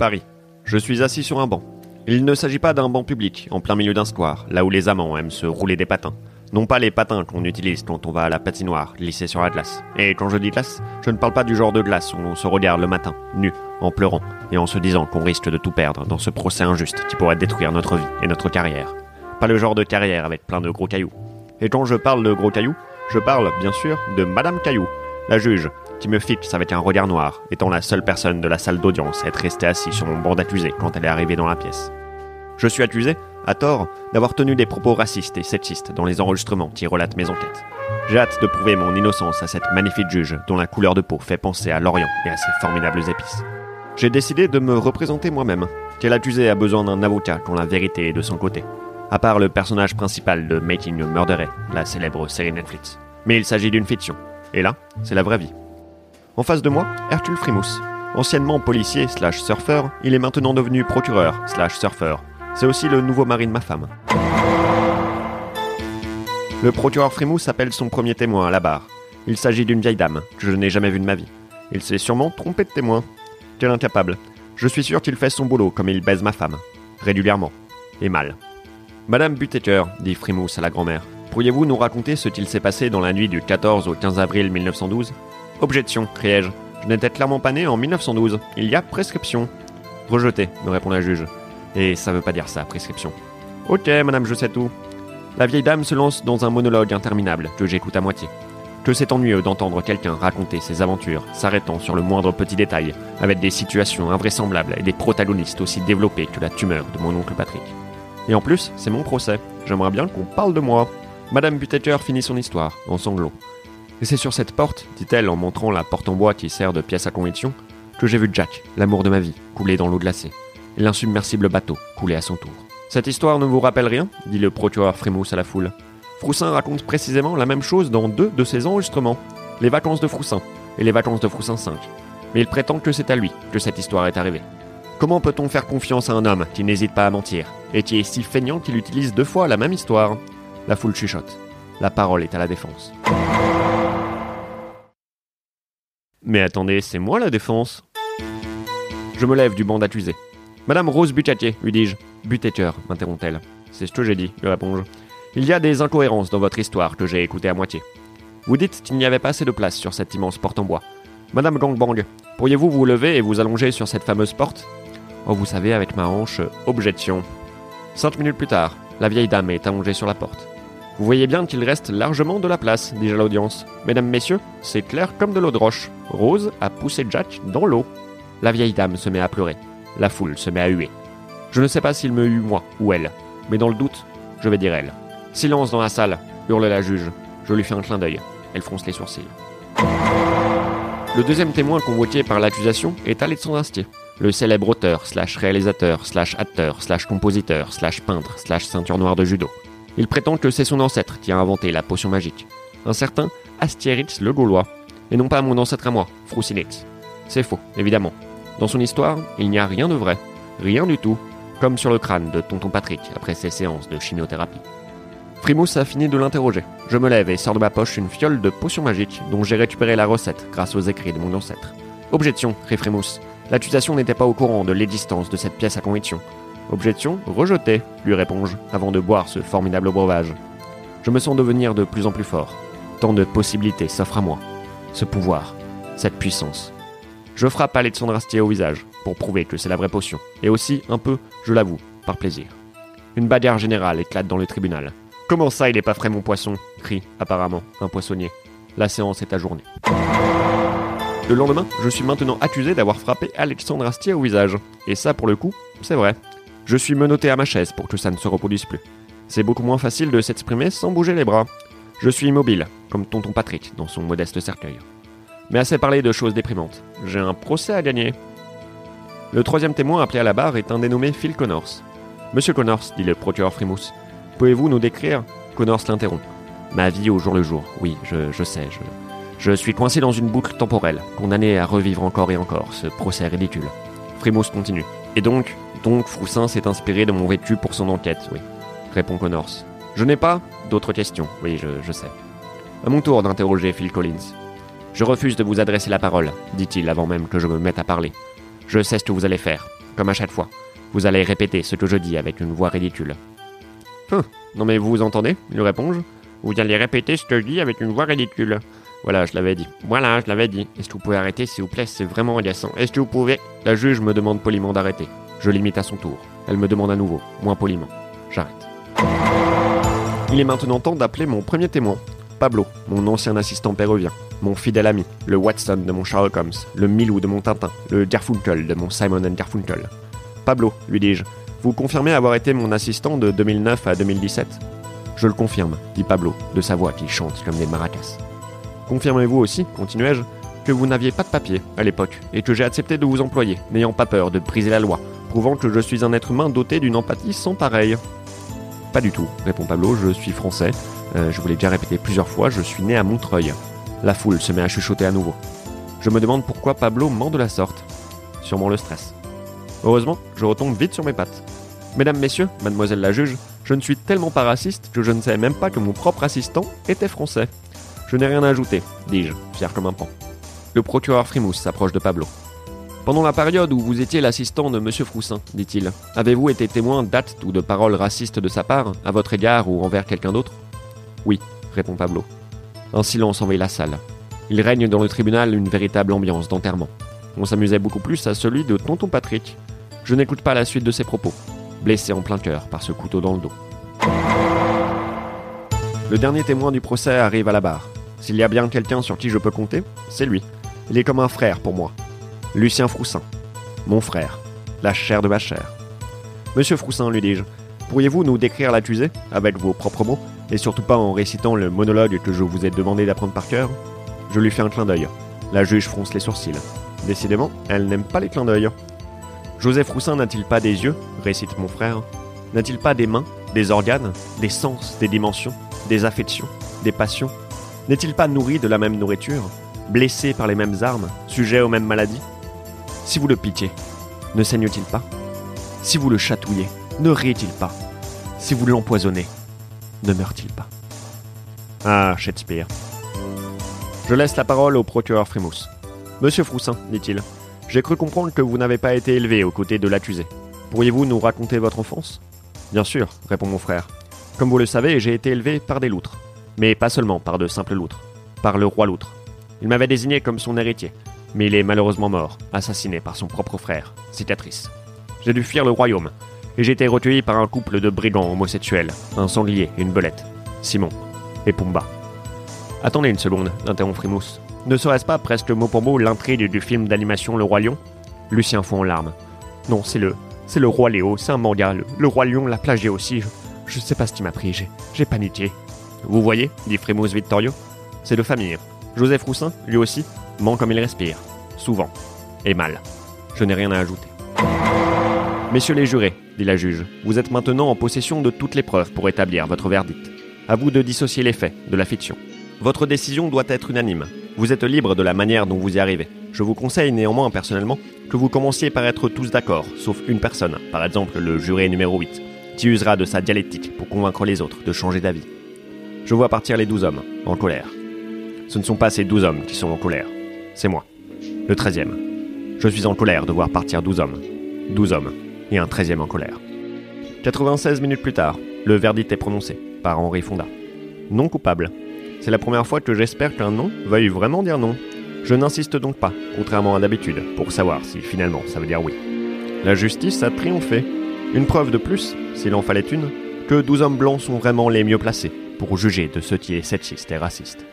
Paris. Je suis assis sur un banc. Il ne s'agit pas d'un banc public, en plein milieu d'un square, là où les amants aiment se rouler des patins. Non pas les patins qu'on utilise quand on va à la patinoire, glisser sur la glace. Et quand je dis glace, je ne parle pas du genre de glace où on se regarde le matin, nu, en pleurant, et en se disant qu'on risque de tout perdre dans ce procès injuste qui pourrait détruire notre vie et notre carrière. Pas le genre de carrière avec plein de gros cailloux. Et quand je parle de gros cailloux, je parle, bien sûr, de Madame Caillou, la juge, qui me fixe avec un regard noir, étant la seule personne de la salle d'audience à être restée assise sur mon banc d'accusé quand elle est arrivée dans la pièce. Je suis accusé, à tort, d'avoir tenu des propos racistes et sexistes dans les enregistrements qui relatent mes enquêtes. J'ai hâte de prouver mon innocence à cette magnifique juge dont la couleur de peau fait penser à l'Orient et à ses formidables épices. J'ai décidé de me représenter moi-même, car l'accusé a besoin d'un avocat quand la vérité est de son côté. À part le personnage principal de Making a Murderer, la célèbre série Netflix. Mais il s'agit d'une fiction. Et là, c'est la vraie vie. En face de moi, Hercule Frimousse. Anciennement policier slash surfeur, il est maintenant devenu procureur slash surfeur. C'est aussi le nouveau mari de ma femme. Le procureur Frimousse appelle son premier témoin à la barre. Il s'agit d'une vieille dame que je n'ai jamais vue de ma vie. Il s'est sûrement trompé de témoin. Quel incapable. Je suis sûr qu'il fait son boulot comme il baise ma femme. Régulièrement. Et mal. Madame Butecker, dit Frimousse à la grand-mère, pourriez-vous nous raconter ce qu'il s'est passé dans la nuit du 14 au 15 avril 1912 Objection, criai-je. Je n'étais clairement pas né en 1912. Il y a prescription. Rejeté, me répond la juge. Et ça veut pas dire ça, prescription. Ok, madame, je sais tout. La vieille dame se lance dans un monologue interminable que j'écoute à moitié. Que c'est ennuyeux d'entendre quelqu'un raconter ses aventures, s'arrêtant sur le moindre petit détail, avec des situations invraisemblables et des protagonistes aussi développés que la tumeur de mon oncle Patrick. Et en plus, c'est mon procès. J'aimerais bien qu'on parle de moi. Madame Butaker finit son histoire, en sanglots. Et c'est sur cette porte, dit-elle en montrant la porte en bois qui sert de pièce à conviction, que j'ai vu Jack, l'amour de ma vie, couler dans l'eau glacée, et l'insubmersible bateau couler à son tour. Cette histoire ne vous rappelle rien dit le procureur Frimousse à la foule. Froussin raconte précisément la même chose dans deux de ses enregistrements, les vacances de Froussin et les vacances de Froussin 5. Mais il prétend que c'est à lui que cette histoire est arrivée. Comment peut-on faire confiance à un homme qui n'hésite pas à mentir et qui est si feignant qu'il utilise deux fois la même histoire? La foule chuchote. La parole est à la défense. Mais attendez, c'est moi la défense Je me lève du banc d'accusé. Madame Rose Butatier, lui dis-je. Butaker, m'interrompt-elle. C'est ce que j'ai dit, lui réponds-je. Il y a des incohérences dans votre histoire que j'ai écoutées à moitié. Vous dites qu'il n'y avait pas assez de place sur cette immense porte en bois. Madame Gangbang, pourriez-vous vous lever et vous allonger sur cette fameuse porte? Oh, vous savez, avec ma hanche, objection. Cinq minutes plus tard, la vieille dame est allongée sur la porte. Vous voyez bien qu'il reste largement de la place, dis-je à l'audience. Mesdames, messieurs, c'est clair comme de l'eau de roche. Rose a poussé Jack dans l'eau. La vieille dame se met à pleurer. La foule se met à huer. Je ne sais pas s'il me hue moi ou elle, mais dans le doute, je vais dire elle. Silence dans la salle, hurle la juge. Je lui fais un clin d'œil. Elle fronce les sourcils. Le deuxième témoin convoqué par l'accusation est Alexandre Astier, le célèbre auteur, slash réalisateur, slash acteur, slash compositeur, slash peintre, slash ceinture noire de judo. Il prétend que c'est son ancêtre qui a inventé la potion magique. Un certain Astérix le Gaulois. Et non pas mon ancêtre à moi, Frousinix. C'est faux, évidemment. Dans son histoire, il n'y a rien de vrai. Rien du tout. Comme sur le crâne de tonton Patrick après ses séances de chimiothérapie. Frimousse a fini de l'interroger. Je me lève et sors de ma poche une fiole de potion magique dont j'ai récupéré la recette grâce aux écrits de mon ancêtre. Objection, crie Frimousse. L'accusation n'était pas au courant de l'existence de cette pièce à conviction. Objection rejetée, lui réponds-je, avant de boire ce formidable breuvage. Je me sens devenir de plus en plus fort. Tant de possibilités s'offrent à moi. Ce pouvoir, cette puissance. Je frappe Alexandre Astier au visage, pour prouver que c'est la vraie potion. Et aussi, un peu, je l'avoue, par plaisir. Une bagarre générale éclate dans le tribunal. Comment ça, il est pas frais mon poisson? crie, apparemment, un poissonnier. La séance est ajournée. Le lendemain, je suis maintenant accusé d'avoir frappé Alexandre Astier au visage. Et ça, pour le coup, c'est vrai. Je suis menotté à ma chaise pour que ça ne se reproduise plus. C'est beaucoup moins facile de s'exprimer sans bouger les bras. Je suis immobile, comme tonton Patrick dans son modeste cercueil. Mais assez parlé de choses déprimantes. J'ai un procès à gagner. Le troisième témoin appelé à la barre est un dénommé Phil Connors. Monsieur Connors, dit le procureur Frimousse, pouvez-vous nous décrire Connors l'interrompt. Ma vie au jour le jour, oui, je, sais, je, je suis coincé dans une boucle temporelle, condamné à revivre encore et encore ce procès ridicule. Frimousse continue. Et donc, donc Froussin s'est inspiré de mon vécu pour son enquête, oui, répond Connors. Je n'ai pas d'autres questions, oui, je, sais. À mon tour d'interroger Phil Collins. Je refuse de vous adresser la parole, dit-il avant même que je me mette à parler. Je sais ce que vous allez faire. comme à chaque fois. Vous allez répéter ce que je dis avec une voix ridicule. Hum, non mais vous entendez lui réponds Vous allez répéter ce que je dis avec une voix ridicule. Voilà, je l'avais dit. Voilà, je l'avais dit. Est-ce que vous pouvez arrêter, s'il vous plaît? C'est vraiment agaçant. Est-ce que vous pouvez? La juge me demande poliment d'arrêter. Je l'imite à son tour. Elle me demande à nouveau, moins poliment. J'arrête. Il est maintenant temps d'appeler mon premier témoin. Pablo, mon ancien assistant péruvien, mon fidèle ami, le Watson de mon Sherlock Holmes, le Milou de mon Tintin, le Garfunkel de mon Simon and Garfunkel. Pablo, lui dis-je, vous confirmez avoir été mon assistant de 2009 à 2017 Je le confirme, dit Pablo, de sa voix qui chante comme des maracas. Confirmez-vous aussi, continuai-je, que vous n'aviez pas de papier à l'époque et que j'ai accepté de vous employer, n'ayant pas peur de briser la loi, prouvant que je suis un être humain doté d'une empathie sans pareille. Pas du tout, répond Pablo, je suis français. Euh, je vous l'ai déjà répété plusieurs fois, je suis né à Montreuil. La foule se met à chuchoter à nouveau. Je me demande pourquoi Pablo ment de la sorte. Sûrement le stress. Heureusement, je retombe vite sur mes pattes. Mesdames, messieurs, mademoiselle la juge, je ne suis tellement pas raciste que je ne savais même pas que mon propre assistant était français. Je n'ai rien à ajouter, dis-je, fier comme un pan. Le procureur Frimousse s'approche de Pablo. Pendant la période où vous étiez l'assistant de M. Froussin, dit-il, avez-vous été témoin d'actes ou de paroles racistes de sa part, à votre égard ou envers quelqu'un d'autre? Oui, répond Pablo. Un silence envahit la salle. Il règne dans le tribunal une véritable ambiance d'enterrement. On s'amusait beaucoup plus à celui de Tonton Patrick. Je n'écoute pas la suite de ses propos blessé en plein cœur par ce couteau dans le dos. Le dernier témoin du procès arrive à la barre. S'il y a bien quelqu'un sur qui je peux compter, c'est lui. Il est comme un frère pour moi. Lucien Froussin. Mon frère. La chair de ma chair. Monsieur Froussin, lui dis-je, pourriez-vous nous décrire l'accusé, avec vos propres mots, et surtout pas en récitant le monologue que je vous ai demandé d'apprendre par cœur? Je lui fais un clin d'œil. La juge fronce les sourcils. Décidément, elle n'aime pas les clins d'œil. Joseph Roussin n'a-t-il pas des yeux récite mon frère. N'a-t-il pas des mains, des organes, des sens, des dimensions, des affections, des passions? N'est-il pas nourri de la même nourriture? Blessé par les mêmes armes Sujet aux mêmes maladies Si vous le pitié, ne saigne-t-il pas Si vous le chatouillez, ne rit-il pas Si vous l'empoisonnez, ne meurt-il pas Ah, Shakespeare. Je laisse la parole au procureur Frimousse. Monsieur Froussin, dit-il, j'ai cru comprendre que vous n'avez pas été élevé aux côtés de l'accusé. Pourriez-vous nous raconter votre enfance? Bien sûr, répond mon frère. Comme vous le savez, j'ai été élevé par des loutres. Mais pas seulement par de simples loutres. Par le roi loutre. Il m'avait désigné comme son héritier. Mais il est malheureusement mort, assassiné par son propre frère, cicatrice. J'ai dû fuir le royaume. Et j'ai été recueilli par un couple de brigands homosexuels, un sanglier et une belette. Simon et Pumba. Attendez une seconde, interrompt Frimousse. Ne serait-ce pas presque mot pour mot l'intrigue du film d'animation Le Roi Lion? Lucien fond en larmes. Non, c'est le. C'est le Roi Léo, c'est un manga. Le, Roi Lion l'a plagié aussi. Je, sais pas ce qui m'a pris, j'ai, paniqué. Vous voyez, dit Frémousse Vittorio. C'est de famille. Joseph Roussin, lui aussi, ment comme il respire. Souvent. Et mal. Je n'ai rien à ajouter. Messieurs les jurés, dit la juge, vous êtes maintenant en possession de toutes les preuves pour établir votre verdict. À vous de dissocier les faits de la fiction. Votre décision doit être unanime. Vous êtes libre de la manière dont vous y arrivez. Je vous conseille néanmoins personnellement que vous commenciez par être tous d'accord, sauf une personne, par exemple le juré numéro 8, qui usera de sa dialectique pour convaincre les autres de changer d'avis. Je vois partir les douze hommes, en colère. Ce ne sont pas ces douze hommes qui sont en colère, c'est moi, le treizième. Je suis en colère de voir partir douze hommes. Douze hommes, et un treizième en colère. 96 minutes plus tard, le verdict est prononcé par Henri Fonda. Non coupable. C'est la première fois que j'espère qu'un non veuille vraiment dire non. Je n'insiste donc pas, contrairement à d'habitude, pour savoir si finalement ça veut dire oui. La justice a triomphé. Une preuve de plus, s'il en fallait une, que 12 hommes blancs sont vraiment les mieux placés pour juger de ce qui est sexiste et raciste.